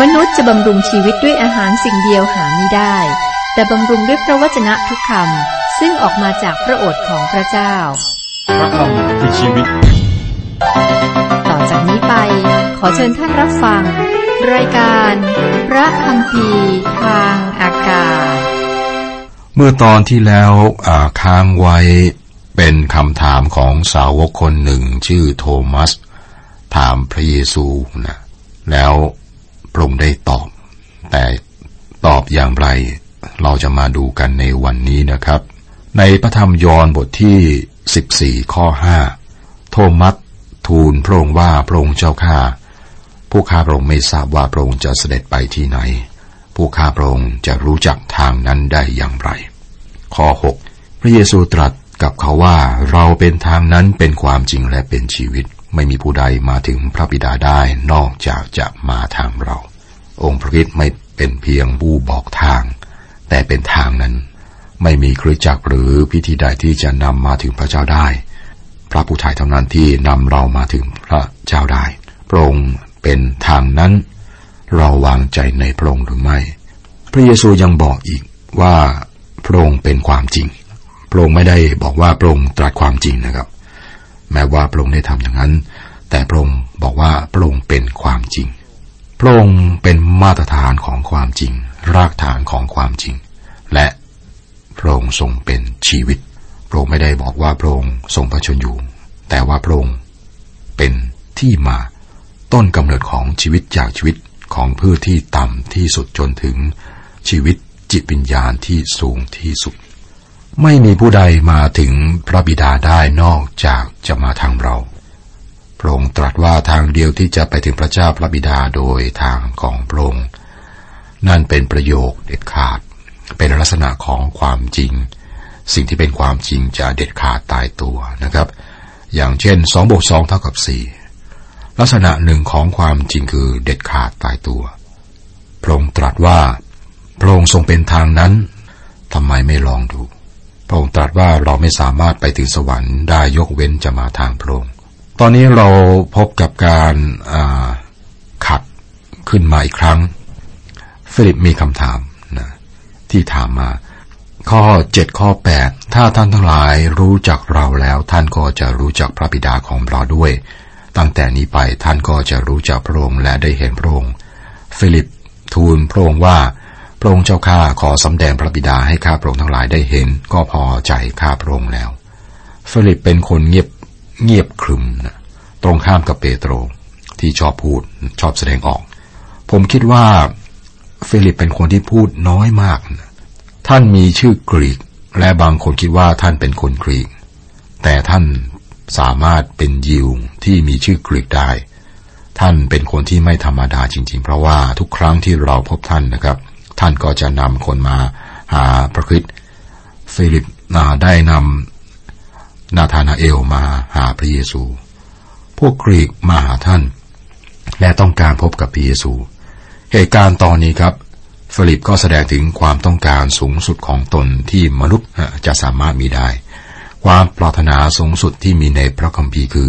มนุษย์จะบำรุงชีวิตด้วยอาหารสิ่งเดียวหาไม่ได้ แต่บำรุงด้วยพระวจนะทุกคำซึ่งออกมาจากพระโอษฐ์ของพระเจ้า พระคำคือชีวิต ต่อจากนี้ไป ขอเชิญท่านรับฟัง รายการ พระคำพีทางอากาศ เมื่อตอนที่แล้วอ่าค้างไว้เป็นคำถามของสาวกคนหนึ่งชื่อโทมัส ถามพระเยซูนะแล้ว พระองค์ได้ตอบ แต่ตอบอย่างไร เราจะมาดูกันในวันนี้นะครับ ในพระธรรมยอห์นบทที่ 14 ข้อ 5 โทมัสทูลพระองค์ว่าพระองค์เจ้าข้าผู้ข้าพระองค์ไม่ทราบว่าพระองค์จะเสด็จไปที่ไหน ผู้ข้าพระองค์จะรู้จักทางนั้นได้อย่างไร ข้อ 6 พระเยซูตรัสกับเขาว่าเราเป็นทางนั้นเป็นความจริงและเป็นชีวิต ไม่มีผู้ใดมาถึงพระบิดาได้นอกจากจะมาทางเรา องค์พระคริสต์ไม่เป็นเพียงผู้บอกทาง แต่เป็นทางนั้น ไม่มีคริสจักรหรือพิธีใดที่จะนำมาถึงพระเจ้าได้ พระผู้ไถ่เท่านั้นที่นำเรามาถึงพระเจ้าได้พระองค์เป็นทางนั้น เราวางใจในพระองค์หรือไม่ พระเยซูยังบอกอีกว่าพระองค์เป็นความจริงพระองค์ไม่ได้บอกว่าพระองค์ตรัสความจริงนะครับ แม้ว่าพระองค์ได้ทำอย่างนั้น แต่พระองค์บอกว่าพระองค์เป็นความจริง พระองค์เป็นมาตรฐานของความจริง รากฐานของความจริง และพระองค์ทรงเป็นชีวิต พระองค์ไม่ได้บอกว่าพระองค์ทรงพระชนอยู่ แต่ว่าพระองค์เป็นที่มาต้นกำเนิดของชีวิตจากชีวิตของพืชที่ต่ำที่สุดจนถึงชีวิตจิตวิญญาณที่สูงที่สุด ไม่มีผู้ใดมาถึงพระบิดาได้นอกจากจะมาทางเรา พระองค์ตรัสว่าทางเดียวที่จะไปถึงพระเจ้าพระบิดาโดยทางของพระองค์นั่นเป็นประโยคเด็ดขาด เป็นลักษณะของความจริง สิ่งที่เป็นความจริงจะเด็ดขาดตายตัวนะครับ อย่างเช่นสองบวกสองเท่ากับสี่ลักษณะหนึ่งของความจริงคือเด็ดขาดตายตัว พระองค์ตรัสว่า พระองค์ทรงเป็นทางนั้นทำไมไม่ลองดู ระองค์ตรัสว่าเราไม่สามารถไปถึงสวรรค์ได้ยกเว้นจะมาทางพระองค์ตอนนี้เราพบกับการขัดขึ้นมาอีกครั้ง ฟิลิปมีคำถามนะที่ถามมา ข้อเจ็ดข้อแปดถ้าท่านทั้งหลายรู้จักเราแล้วท่านก็จะรู้จักพระบิดาของเราด้วย ตั้งแต่นี้ไปท่านก็จะรู้จักพระองค์และได้เห็นพระองค์ ฟิลิปทูลพระองค์ว่า พระองค์เจ้าข้าขอสำแดงพระบิดาให้ข้าพระองค์ทั้งหลายได้เห็น ก็พอใจข้าพระองค์แล้วฟิลิปเป็นคนเงียบเงียบขรึมนะตรงข้ามกับเปโตรที่ชอบพูดชอบแสดงออก ผมคิดว่าฟิลิปเป็นคนที่พูดน้อยมากนะท่านมีชื่อกรีก และบางคนคิดว่าท่านเป็นคนกรีก แต่ท่านสามารถเป็นยิวที่มีชื่อกรีกได้ ท่านเป็นคนที่ไม่ธรรมดาจริง ๆ เพราะว่าทุกครั้งที่เราพบท่านนะครับ ท่านก็จะนำคนมาหาพระคริสต์ฟิลิปได้นำนาธานาเอลมาหาพระเยซู พวกกรีกมาหาท่าน และต้องการพบกับพระเยซู เหตุการณ์ตอนนี้ครับฟิลิปก็แสดงถึงความต้องการสูงสุดของตนที่มนุษย์จะสามารถมีได้ ความปรารถนาสูงสุดที่มีในพระคัมภีร์คือ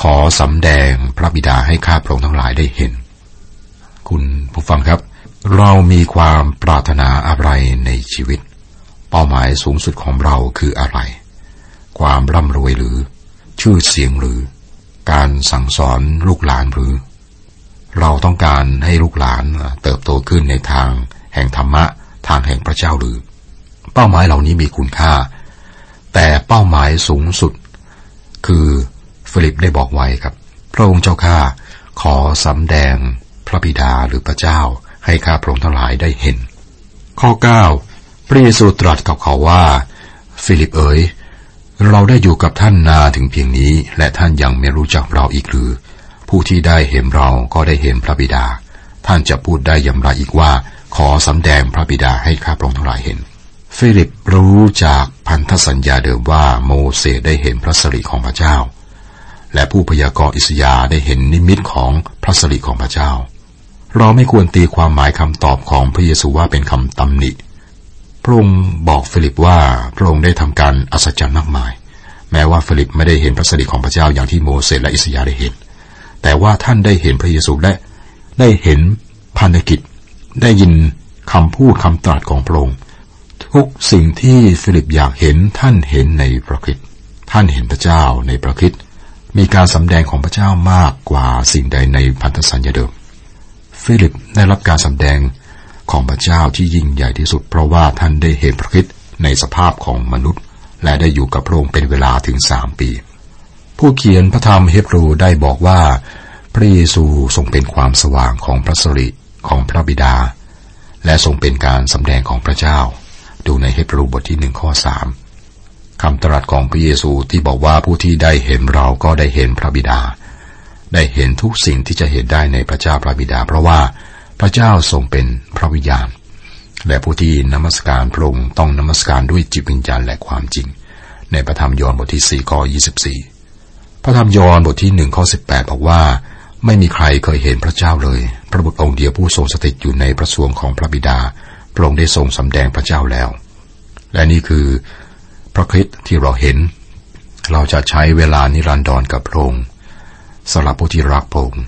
ขอสำแดงพระบิดาให้ข้าพระองค์ทั้งหลายได้เห็น คุณผู้ฟังครับ เรามีความปรารถนาอะไรในชีวิต เป้าหมายสูงสุดของเราคืออะไร ความร่ำรวยหรือ ชื่อเสียงหรือ การสั่งสอนลูกหลานหรือ เราต้องการให้ลูกหลานเติบโตขึ้นในทางแห่งธรรมะทางแห่งพระเจ้าหรือ เป้าหมายเหล่านี้มีคุณค่า แต่เป้าหมายสูงสุด คือฟิลิปได้บอกไว้ครับ พระองค์เจ้าข้าขอสำแดงพระบิดาหรือพระเจ้า ให้ข้าพระองค์ทั้งหลายได้เห็น ข้อ 9 พระเยซูตรัสกับเขาว่า ฟิลิปเอ๋ยเราได้อยู่กับท่านนาถึงเพียงนี้ และท่านยังไม่รู้จักเราอีกหรือ ผู้ที่ได้เห็นเราก็ได้เห็นพระบิดา ท่านจะพูดได้อย่างไรอีกว่า ขอสำแดงพระบิดาให้ข้าพระองค์ทั้งหลายเห็น ฟิลิปรู้จากพันธสัญญาเดิมว่าโมเสสได้เห็นพระสิริของพระเจ้า และผู้พยากรณ์อิสยาได้เห็นนิมิตของพระสิริของพระเจ้า เราไม่ควรตีความหมายคำตอบของพระเยซูว่าเป็นคำตำหนิ พระองค์บอกฟิลิปว่าพระองค์ได้ทำการอัศจรรย์มากมาย แม้ว่าฟิลิปไม่ได้เห็นพระสิริของพระเจ้าอย่างที่โมเสสและอิสยาได้เห็น แต่ว่าท่านได้เห็นพระเยซูและได้เห็นพันธกิจ ได้ยินคำพูดคำตรัสของพระองค์ทุกสิ่งที่ฟิลิปอยากเห็นท่านเห็นในพระคริสต์ท่านเห็นพระเจ้าในพระคริสต์มีการสำแดงของพระเจ้ามากกว่าสิ่งใดในพันธสัญญาเดิม ฟิลิปได้รับการสำแดงของพระเจ้าที่ยิ่งใหญ่ที่สุด เพราะว่าท่านได้เห็นพระคิดในสภาพของมนุษย์ และได้อยู่กับพระองค์เป็นเวลาถึงสามปี ผู้เขียนพระธรรมเฮบรูได้บอกว่า พระเยซูทรงเป็นความสว่างของพระสิริของพระบิดา และทรงเป็นการสำแดงของพระเจ้า ดูในเฮบรูบทที่หนึ่งข้อสามคำตรัสของพระเยซูที่บอกว่าผู้ที่ได้เห็นเราก็ได้เห็นพระบิดา ได้เห็นทุกสิ่งที่จะเห็นได้ในพระเจ้าพระบิดา เพราะว่าพระเจ้าทรงเป็นพระวิญญาณ และผู้ที่นมัสการพระองค์ต้องนมัสการด้วยจิตวิญญาณและความจริง ในพระธรรมยอห์นบทที่สี่ข้อยี่สิบสี่พระธรรมยอห์นบทที่หนึ่งข้อสิบแปดบอกว่า ไม่มีใครเคยเห็นพระเจ้าเลย พระบุตรองค์เดียวผู้ทรงสถิตอยู่ในพระสวงของพระบิดา พระองค์ได้ทรงสำแดงพระเจ้าแล้ว และนี่คือพระคริสต์ที่เราเห็น เราจะใช้เวลานิรันดรกับพระองค์ สำหรับผู้ที่รักพระองค์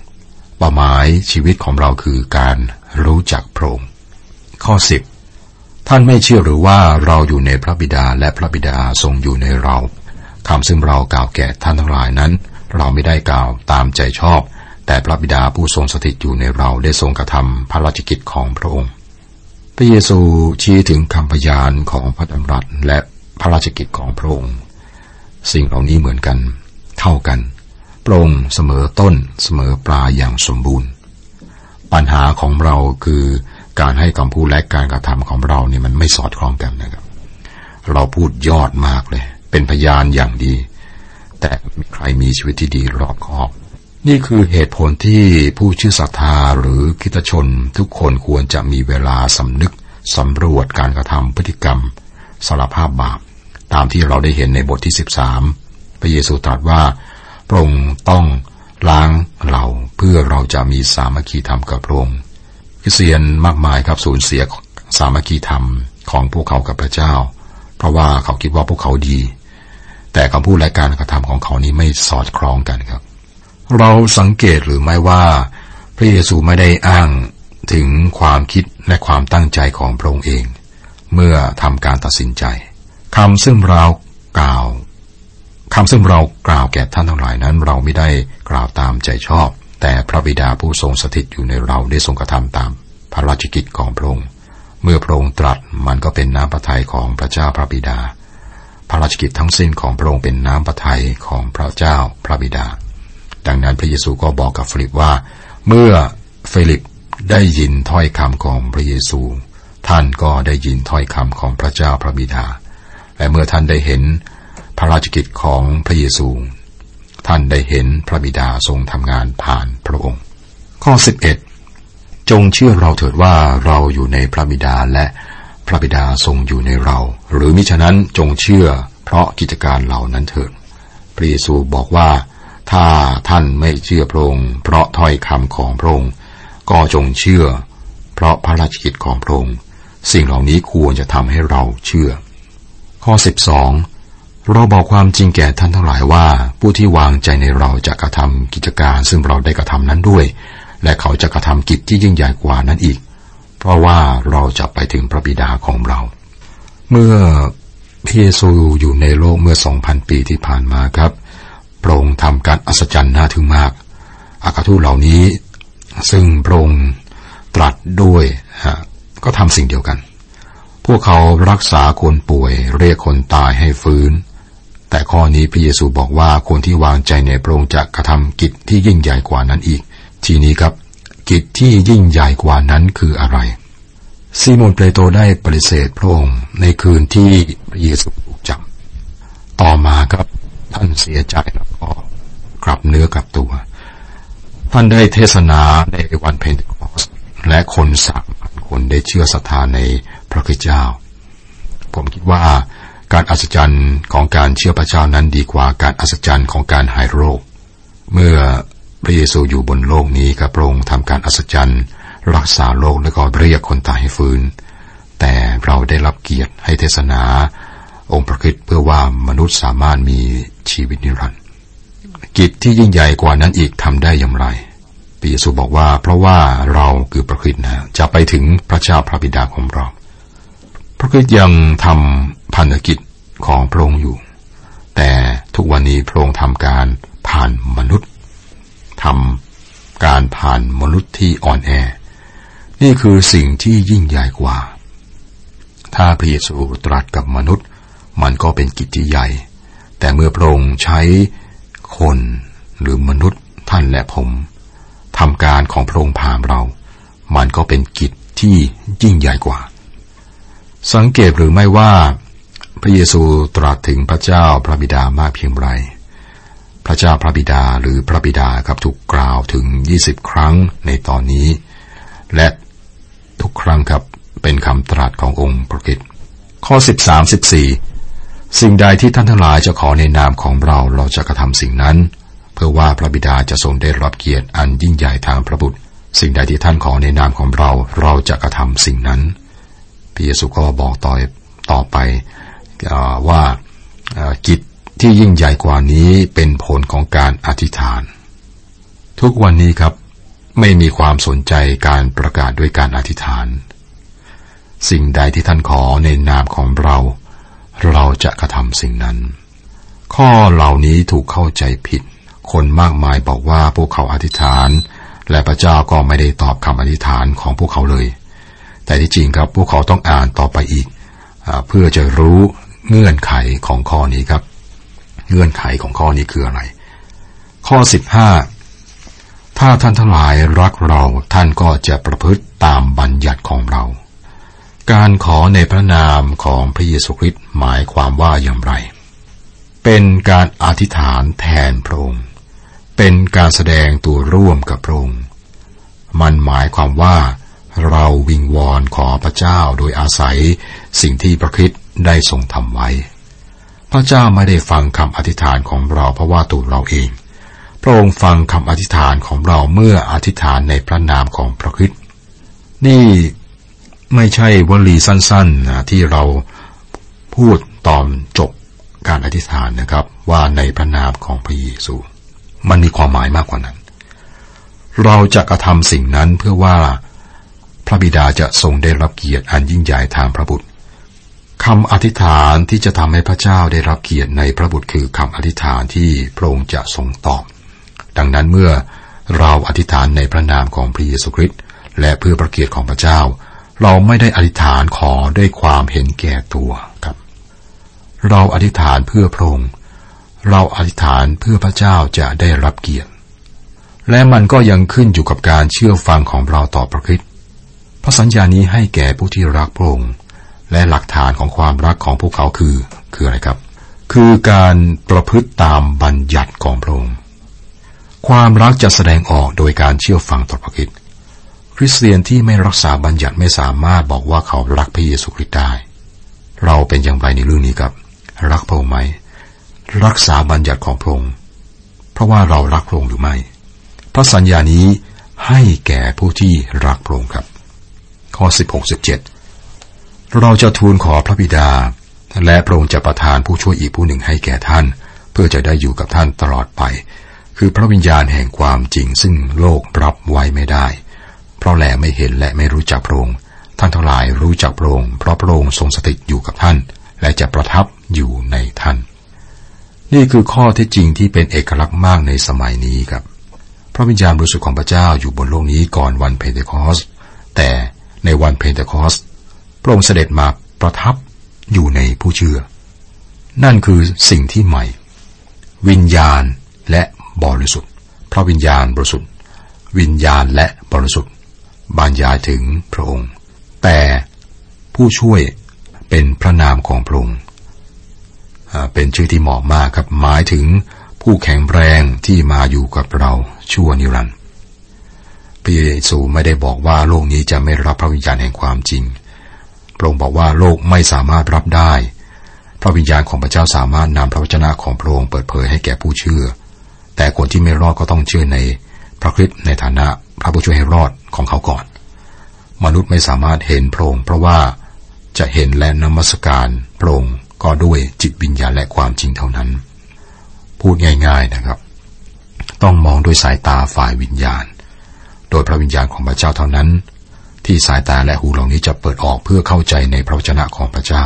เป้าหมายชีวิตของเราคือการรู้จักพระองค์ข้อสิบท่านไม่เชื่อหรือว่าเราอยู่ในพระบิดาและพระบิดาทรงอยู่ในเราคำซึ่งเรากล่าวแก่ท่านทั้งหลายนั้น เราไม่ได้กล่าวตามใจชอบ แต่พระบิดาผู้ทรงสถิตอยู่ในเราได้ทรงกระทำพระราชกิจของพระองค์ พระเยซูชี้ถึงคำพยานของพระดำรัสและพระราชกิจของพระองค์ สิ่งเหล่านี้เหมือนกัน เท่ากัน พรงเสมอต้นเสมอปลายอย่างสมบูรณ์ ปัญหาของเราคือการให้คำพูดและการกระทำของเราเนี่ยมันไม่สอดคล้องกันนะครับ เราพูดยอดมากเลย เป็นพยานอย่างดี แต่มีใครมีชีวิตที่ดีรอบคอบ นี่คือเหตุผลที่ผู้ชื่อศรัทธาหรือคิตชนทุกคนควรจะมีเวลาสำนึกสำรวจการกระทำพฤติกรรมสารภาพบาป ตามที่เราได้เห็นในบทที่สิบสามพระเยซูตรัสว่า พระองค์ต้องล้างเราเพื่อเราจะมีสามัคคีธรรมกับพระองค์คริสเตียนมากมายครับสูญเสียสามัคคีธรรมของพวกเขากับพระเจ้า เพราะว่าเขาคิดว่าพวกเขาดี แต่คำพูดและการกระทำของเขานี้ไม่สอดคล้องกันครับ เราสังเกตหรือไม่ว่า พระเยซูไม่ได้อ้างถึงความคิดและความตั้งใจของพระองค์เอง เมื่อทำการตัดสินใจคำซึ่งเรากล่าว คำซึ่งเรากล่าวแก่ท่านทั้งหลายนั้น เราไม่ได้กล่าวตามใจชอบ แต่พระบิดาผู้ทรงสถิตอยู่ในเราได้ทรงกระทำตามพระราชกิจของพระองค์เมื่อพระองค์ตรัสมันก็เป็นน้ำพระทัยของพระเจ้าพระบิดา พระราชกิจทั้งสิ้นของพระองค์เป็นน้ำพระทัยของพระเจ้าพระบิดา ดังนั้นพระเยซูก็บอกกับฟิลิปว่า เมื่อฟิลิปได้ยินถ้อยคำของพระเยซู ท่านก็ได้ยินถ้อยคำของพระเจ้าพระบิดา และเมื่อท่านได้เห็น พระราชกิจของพระเยซู ท่านได้เห็นพระบิดาทรงทำงานผ่านพระองค์ ข้อ 11 จงเชื่อเราเถิดว่าเราอยู่ในพระบิดาและพระบิดาทรงอยู่ในเรา หรือมิฉะนั้นจงเชื่อเพราะกิจการเหล่านั้นเถิดพระเยซูบอกว่า ถ้าท่านไม่เชื่อพระองค์เพราะถ้อยคำของพระองค์ก็จงเชื่อ เพราะพระราชกิจของพระองค์สิ่งเหล่านี้ควรจะทำให้เราเชื่อ ข้อ 12 เราบอกความจริงแก่ท่านทั้งหลายว่า ผู้ที่วางใจในเราจะกระทำกิจการซึ่งเราได้กระทำนั้นด้วย และเขาจะกระทำกิจที่ยิ่งใหญ่กว่านั้นอีก เพราะว่าเราจะไปถึงพระบิดาของเรา เมื่อพระเยซูอยู่ในโลกเมื่อสองพันปีที่ผ่านมาครับพระองค์ทำการอัศจรรย์น่าถึงมาก อากาทูเหล่านี้ ซึ่งพระองค์ตรัสด้วยก็ทำสิ่งเดียวกัน พวกเขารักษาคนป่วย เรียกคนตายให้ฟื้น แต่ข้อนี้พระเยซูบอกว่าคนที่วางใจในพระองค์จะกระทำกิจที่ยิ่งใหญ่กว่านั้นอีก ทีนี้ครับ กิจที่ยิ่งใหญ่กว่านั้นคืออะไรซีโมนเปโตรได้ปฏิเสธพระองค์ในคืนที่พระเยซูถูกจับต่อมาครับท่านเสียใจแล้วก็กลับเนื้อกลับตัว ท่านได้เทศนาในวันเพนทคอสและคนสามพันคนได้เชื่อศรัทธาในพระคริสต์เจ้า ผมคิดว่า การอัศจรรย์ของการเชื่อพระเจ้านั้นดีกว่าการอัศจรรย์ของการหายโรค เมื่อพระเยซูอยู่บนโลกนี้พระองค์ทรงทำการอัศจรรย์รักษาโรคและก็เรียกคนตายให้ฟื้น แต่เราได้รับเกียรติให้เทศนา องค์พระคริสต์เพื่อว่ามนุษย์สามารถมีชีวิตนิรันดร์กิจที่ยิ่งใหญ่กว่านั้นอีกทำได้อย่างไรพระเยซูบอกว่าเพราะว่าเราคือพระคริสต์นะจะไปถึงพระเจ้าพระบิดาของเรา พระคริสต์ยังทำพันธกิจของพระองค์อยู่ แต่ทุกวันนี้พระองค์ทำการผ่านมนุษย์ทำการผ่านมนุษย์ที่อ่อนแอ นี่คือสิ่งที่ยิ่งใหญ่กว่า ถ้าพระเยซูตรัสกับมนุษย์ มันก็เป็นกิจที่ใหญ่ แต่เมื่อพระองค์ใช้คนหรือมนุษย์ท่านและผมทำการของพระองค์ผ่านเรา มันก็เป็นกิจที่ยิ่งใหญ่กว่า สังเกตหรือไม่ว่า พระเยซูตรัสถึงพระเจ้าพระบิดามากเพียงไร พระเจ้าพระบิดาหรือพระบิดาครับถูกกล่าวถึง 20 ครั้งในตอนนี้ และทุกครั้งครับเป็นคำตรัสขององค์พระกิตข้อ 13 14 สิ่งใดที่ท่านทั้งหลายจะขอในนามของเราเราจะกระทำสิ่งนั้น เพื่อว่าพระบิดาจะทรงได้รับเกียรติอันยิ่งใหญ่ทางพระบุตร สิ่งใดที่ท่านขอในนามของเราเราจะกระทำสิ่งนั้น ระเยซูก็บอกต่อต่อไปว่ากิจที่ยิ่งใหญ่กว่านี้เป็นผลของการอธิษฐาน ทุกวันนี้ครับไม่มีความสนใจการประกาศด้วยการอธิษฐาน สิ่งใดที่ท่านขอในนามของเรา เราจะกระทำสิ่งนั้น ข้อเหล่านี้ถูกเข้าใจผิด คนมากมายบอกว่าพวกเขาอธิษฐาน และพระเจ้าก็ไม่ได้ตอบคำอธิษฐานของพวกเขาเลย แต่ที่จริงครับพวกเขาต้องอ่านต่อไปอีกอเพื่อจะรู้เงื่อนไขของข้อนี้ครับ เงื่อนไขของข้อนี้คืออะไร ข้อสิบห้าถ้าท่านทั้งหลายรักเราท่านก็จะประพฤติตามบัญญัติของเรา การขอในพระนามของพระเยซูคริสต์หมายความว่าอย่างไร เป็นการอธิษฐานแทนพระองค์เป็นการแสดงตัวร่วมกับพระองค์มันหมายความว่า เราวิงวอนขอพระเจ้าโดยอาศัย สิ่งที่พระคิดได้ทรงทำไว้ พระเจ้าไม่ได้ฟังคำอธิษฐานของเราเพราะว่าตัวเราเอง พระองค์ฟังคำอธิษฐานของเราเมื่ออธิษฐานในพระนามของพระคิดนี่ไม่ใช่วลีสั้นๆนะที่เราพูดตอนจบการอธิษฐานนะครับ ว่าในพระนามของพระเยซู มันมีความหมายมากกว่านั้น เราจะกระทำสิ่งนั้นเพื่อว่า พระบิดาจะทรงได้รับเกียรติอันยิ่งใหญ่ทางพระบุตรคำอธิษฐานที่จะทำให้พระเจ้าได้รับเกียรติในพระบุตรคือคำอธิษฐานที่พระองค์จะทรงตอบ ดังนั้นเมื่อเราอธิษฐานในพระนามของพระเยซูคริสต์และเพื่อพระเกียรติของพระเจ้า เราไม่ได้อธิษฐานขอด้วยความเห็นแก่ตัวครับ เราอธิษฐานเพื่อพระองค์เราอธิษฐานเพื่อพระเจ้าจะได้รับเกียรติ และมันก็ยังขึ้นอยู่กับการเชื่อฟังของเราต่อพระคริสต ระสัญญานี้ให้แก่ผู้ที่รักพระองค์และหลักฐานของความรักของพวกเขาคือคืออะไรครับ คือการประพฤติตามบัญญัติของพระองค์ ความรักจะแสดงออกโดยการเชื่อฟังต่อพระคิดคริสเตียนที่ไม่รักษาบัญญัติไม่สามารถบอกว่าเขารักพระเยซูคริสต์ได้ เราเป็นอย่างไรในเรื่องนี้ครับ รักพระองค์ไหม รักษาบัญญัติของพระองค์ เพราะว่าเรารักพระองค์หรือไม่ พระสัญญานี้ให้แก่ผู้ที่รักพระองค์ครับ ข้อ16 17เราจะทูลขอพระบิดา และพระองค์จะประทานผู้ช่วยอีกผู้หนึ่งให้แก่ท่าน เพื่อจะได้อยู่กับท่านตลอดไป คือพระวิญญาณแห่งความจริงซึ่งโลกรับไว้ไม่ได้ เพราะแลไม่เห็นและไม่รู้จักพระองค์ท่านทั้งหลายรู้จักพระองค์เพราะพระองค์ทรงสถิตอยู่กับท่าน และจะประทับอยู่ในท่าน นี่คือข้อที่จริงที่เป็นเอกลักษณ์มากในสมัยนี้ครับพระวิญญาณบริสุทธิ์ของพระเจ้าอยู่บนโลกนี้ก่อนวันเพนเทคอส แต่ ในวันเพนเทคอสพระองค์เสด็จมาประทับอยู่ในผู้เชื่อ นั่นคือสิ่งที่ใหม่ วิญญาณและบริสุทธิ์ พระวิญญาณบริสุทธิ์ วิญญาณและบริสุทธิ์ บรรยายถึงพระองค์ แต่ผู้ช่วยเป็นพระนามของพระองค์เป็นชื่อที่เหมาะมากครับหมายถึงผู้แข็งแรงที่มาอยู่กับเราชั่วนิรันดร์ ระเยซูไม่ได้บอกว่าโลกนี้จะไม่รับพระวิญญาณแห่งความจริง พระองค์บอกว่าโลกไม่สามารถรับได้ พระวิญญาณของพระเจ้าสามารถนำพระวจนะของพระองค์เปิดเผยให้แก่ผู้เชื่อ แต่คนที่ไม่รอดก็ต้องเชื่อในพระคริสต์ในฐานะพระผู้ช่วยให้รอดของเขาก่อน มนุษย์ไม่สามารถเห็นพระองค์เพราะว่าจะเห็นและนมัสการพระองค์ก็ด้วยจิตวิญญาณและความจริงเท่านั้น พูดง่าย ๆนะครับ ต้องมองด้วยสายตาฝ่ายวิญญาณ โดยพระวิญญาณของพระเจ้าเท่านั้น ที่สายตาและหูเหล่านี้จะเปิดออกเพื่อเข้าใจในพระวจนะของพระเจ้า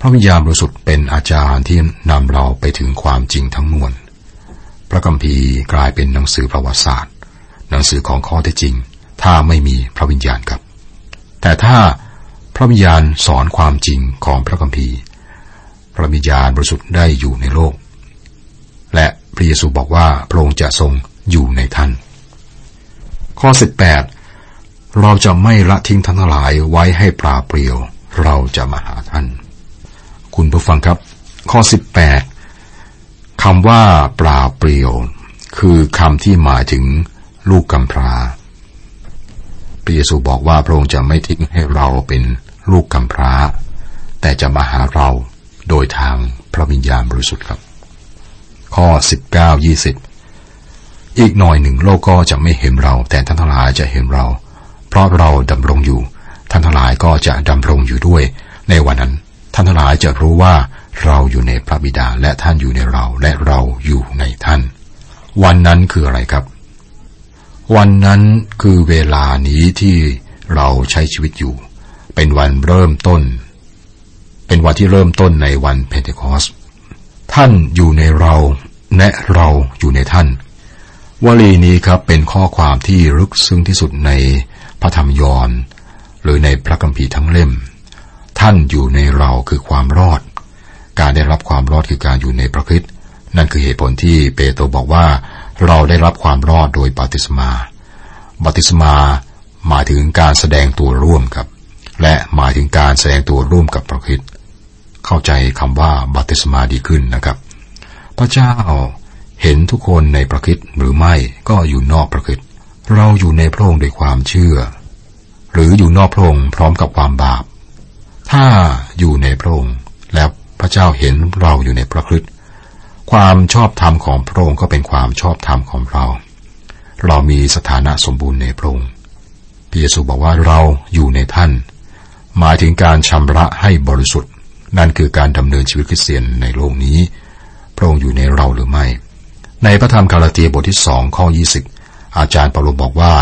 พระวิญญาณบริสุทธิ์เป็นอาจารย์ที่นำเราไปถึงความจริงทั้งมวล พระคัมภีร์กลายเป็นหนังสือประวัติศาสตร์ หนังสือของข้อเท็จจริง ถ้าไม่มีพระวิญญาณครับ แต่ถ้าพระวิญญาณสอนความจริงของพระคัมภีร์ พระวิญญาณบริสุทธิ์ได้อยู่ในโลก และพระเยซูบอกว่าพระองค์จะทรงอยู่ในท่าน ข้อ 18 เราจะไม่ละทิ้งท่านทั้งหลายไว้ให้ปลาเปลี่ยว เราจะมาหาท่าน คุณผู้ฟังครับ ข้อ 18 คำว่าปลาเปลี่ยว คือคำที่หมายถึงลูกกำพร้าพระเยซูบอกว่าพระองค์จะไม่ทิ้งให้เราเป็นลูกกำพร้า แต่จะมาหาเราโดยทางพระวิญญาณบริสุทธิ์ครับ ข้อ 19 20 อีกหน่อยหนึ่งโลกก็จะไม่เห็นเรา แต่ท่านทั้งหลายจะเห็นเรา เพราะเราดำรงอยู่ ท่านทั้งหลายก็จะดำรงอยู่ด้วย ในวันนั้น ท่านทั้งหลายจะรู้ว่าเราอยู่ในพระบิดาและท่านอยู่ในเราและเราอยู่ในท่าน วันนั้นคืออะไรครับ วันนั้นคือเวลานี้ที่เราใช้ชีวิตอยู่ เป็นวันเริ่มต้น เป็นวันที่เริ่มต้นในวันเพนเทคอสท่านอยู่ในเราและเราอยู่ในท่าน วลีนี้ครับเป็นข้อความที่ลึกซึ้งที่สุดในพระธรรมยอนหรือในพระคัมภีร์ทั้งเล่ม ท่านอยู่ในเราคือความรอด การได้รับความรอดคือการอยู่ในพระคริสต์นั่นคือเหตุผลที่เปโตรบอกว่าเราได้รับความรอดโดยบัติศมาบัติศมาหมายถึงการแสดงตัวร่วมครับ และหมายถึงการแสดงตัวร่วมกับพระคริสต์เข้าใจคำว่าบัติศมาดีขึ้นนะครับ พระเจ้า เห็นทุกคนในพระคริสต์หรือไม่ก็อยู่นอกพระคริสต์เราอยู่ในพระองค์ด้วยความเชื่อ หรืออยู่นอกพระองค์พร้อมกับความบาป ถ้าอยู่ในพระองค์แล้วพระเจ้าเห็นเราอยู่ในพระคริสต์ความชอบธรรมของพระองค์ก็เป็นความชอบธรรมของเรา เรามีสถานะสมบูรณ์ในพระองค์พระเยซูบอกว่าเราอยู่ในท่าน หมายถึงการชำระให้บริสุทธิ์ นั่นคือการดำเนินชีวิตคริสเตียนในโลกนี้ พระองค์อยู่ในเราหรือไม่ ในพระธรรมกาลาเตียบทที่สองข้อ20อาจารย์เปาโลบอกว่า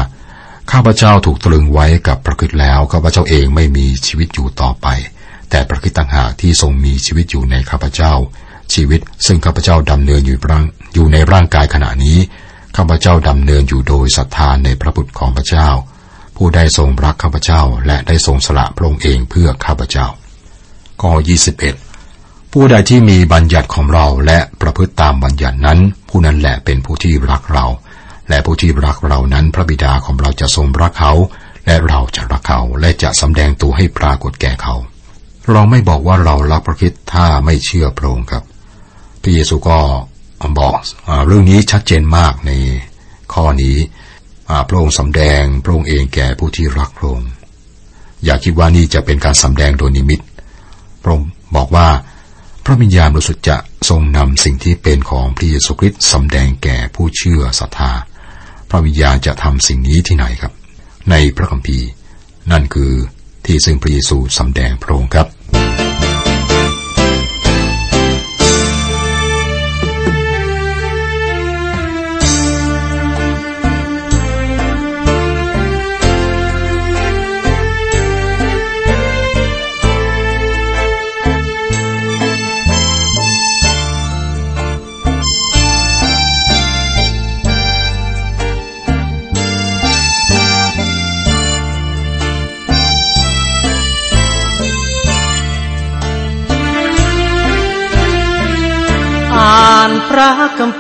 ข้าพเจ้าถูกตรึงไว้กับพระคิดแล้วข้าพเจ้าเองไม่มีชีวิตอยู่ต่อไป แต่พระคิดต่างหากที่ทรงมีชีวิตอยู่ในข้าพเจ้า ชีวิตซึ่งข้าพเจ้าดำเนินอยู่ร่างอยู่ในร่างกายขณะนี้ข้าพเจ้าดำเนินอยู่โดยศรัทธานในพระบุตรของพระเจ้า ผู้ได้ทรงรักข้าพเจ้าและได้ทรงสละพระองค์เองเพื่อข้าพเจ้าข้อ21ผู้ใดที่มีบัญญัติของเราและประพฤติตามบัญญัตินั้น ผู้นั้นแหละเป็นผู้ที่รักเรา และผู้ที่รักเรานั้นพระบิดาของเราจะทรงรักเขา และเราจะรักเขาและจะสำแดงตัวให้ปรากฏแก่เขา เราไม่บอกว่าเรารักพระคิดถ้าไม่เชื่อพระองค์ครับ พระเยซูก็บอกเรื่องนี้ชัดเจนมากในข้อนี้พระองค์สำแดงพระองค์เองแก่ผู้ที่รักพระองค์อย่าคิดว่านี่จะเป็นการสำแดงโดยนิมิตพระองค์บอกว่า พระวิญญาณบริสุทธิ์จะทรงนำสิ่งที่เป็นของพระเยซูคริสต์สำแดงแก่ผู้เชื่อศรัทธา พระวิญญาณจะทำสิ่งนี้ที่ไหนครับ ในพระคัมภีร์ นั่นคือที่ซึ่งพระเยซูสำแดงพระองค์ครับ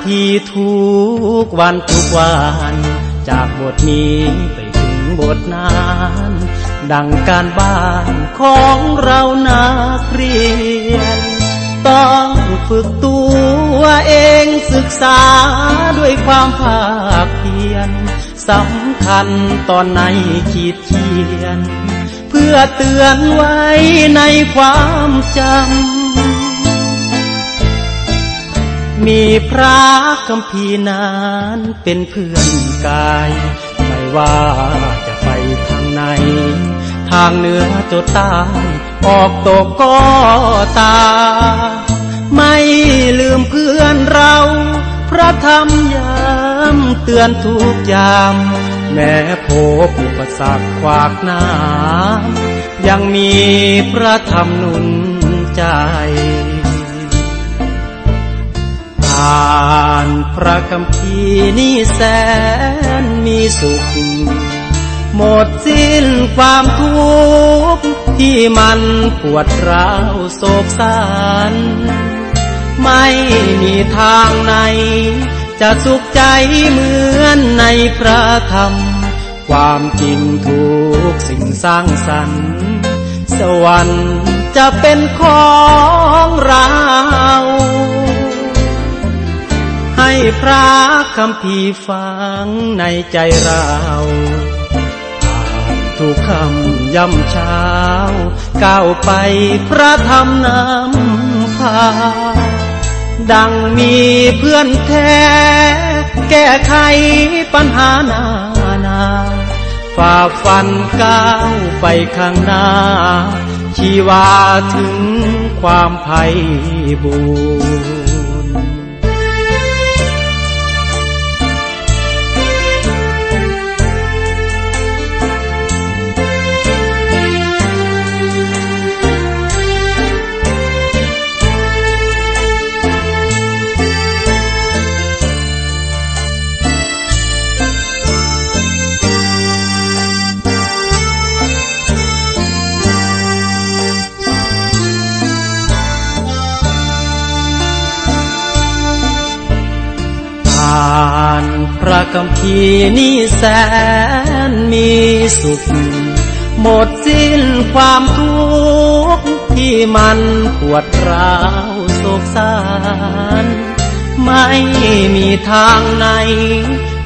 คัมภีทุกวันทุกวัน จากบทนี้ไปถึงบทนั้นดังการบ้านของเรานักเรียน ต้องฝึกตัวเองศึกษาด้วยความภาคเพียรสำคัญตอนในขีดเขียน เพื่อเตือนไว้ในความจำ มีพระคำพีนานเป็นเพื่อนกาย ไม่ว่าจะไปทางไหน ทางเหนือจดใต้ออกตกก็ตา ไม่ลืมเพื่อนเรา พระธรรมยามเตือนทุกยาม แม้พบอุปสรรคขวากน้ำยังมีพระธรรมนุนใจานพระคำพีนี่แสนมีสุข หมดสิ้นความทุกข์ที่มันปวดร้าวโศกสันไม่มีทางไหน จะสุขใจเหมือนในพระธรรม ความจริงทุกสิ่งสร้างสรรค์ สวรรค์จะเป็นของเรา ให้พระคำพีฟังในใจเราทุกคำย่ำเช้าก้าวไปพระธรรมนำพา ดังมีเพื่อนแท้ แก้ไขปัญหานานาฝ่าฟันก้าวไปข้างหน้า ชีวาถึงความภัยบูรานพระคำพีนี่แสนมีสุข หมดสิ้นความทุกข์ที่มันปวดร้าวโศกสารไม่มีทางไหน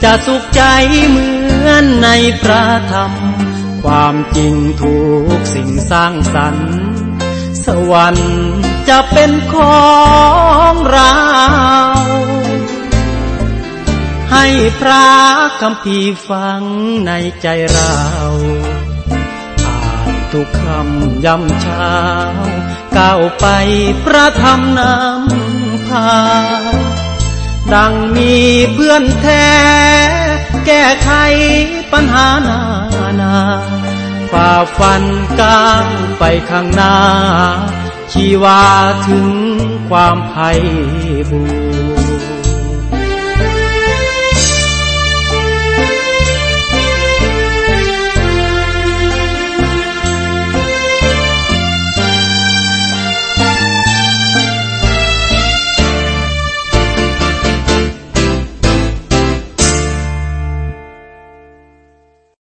จะสุขใจเหมือนในพระธรรม ความจริงทุกสิ่งสร้างสรรค์สวรรค์จะเป็นของเรา ให้พระคำพีฟังในใจเรา อ่านทุกคำย้ำเช้าก้าวไปพระธรรมนำพา ดังมีเพื่อนแท้ แก้ไขปัญหานานาฝ่าฟันก้าวไปข้างหน้า ชีวาถึงความภัยบูร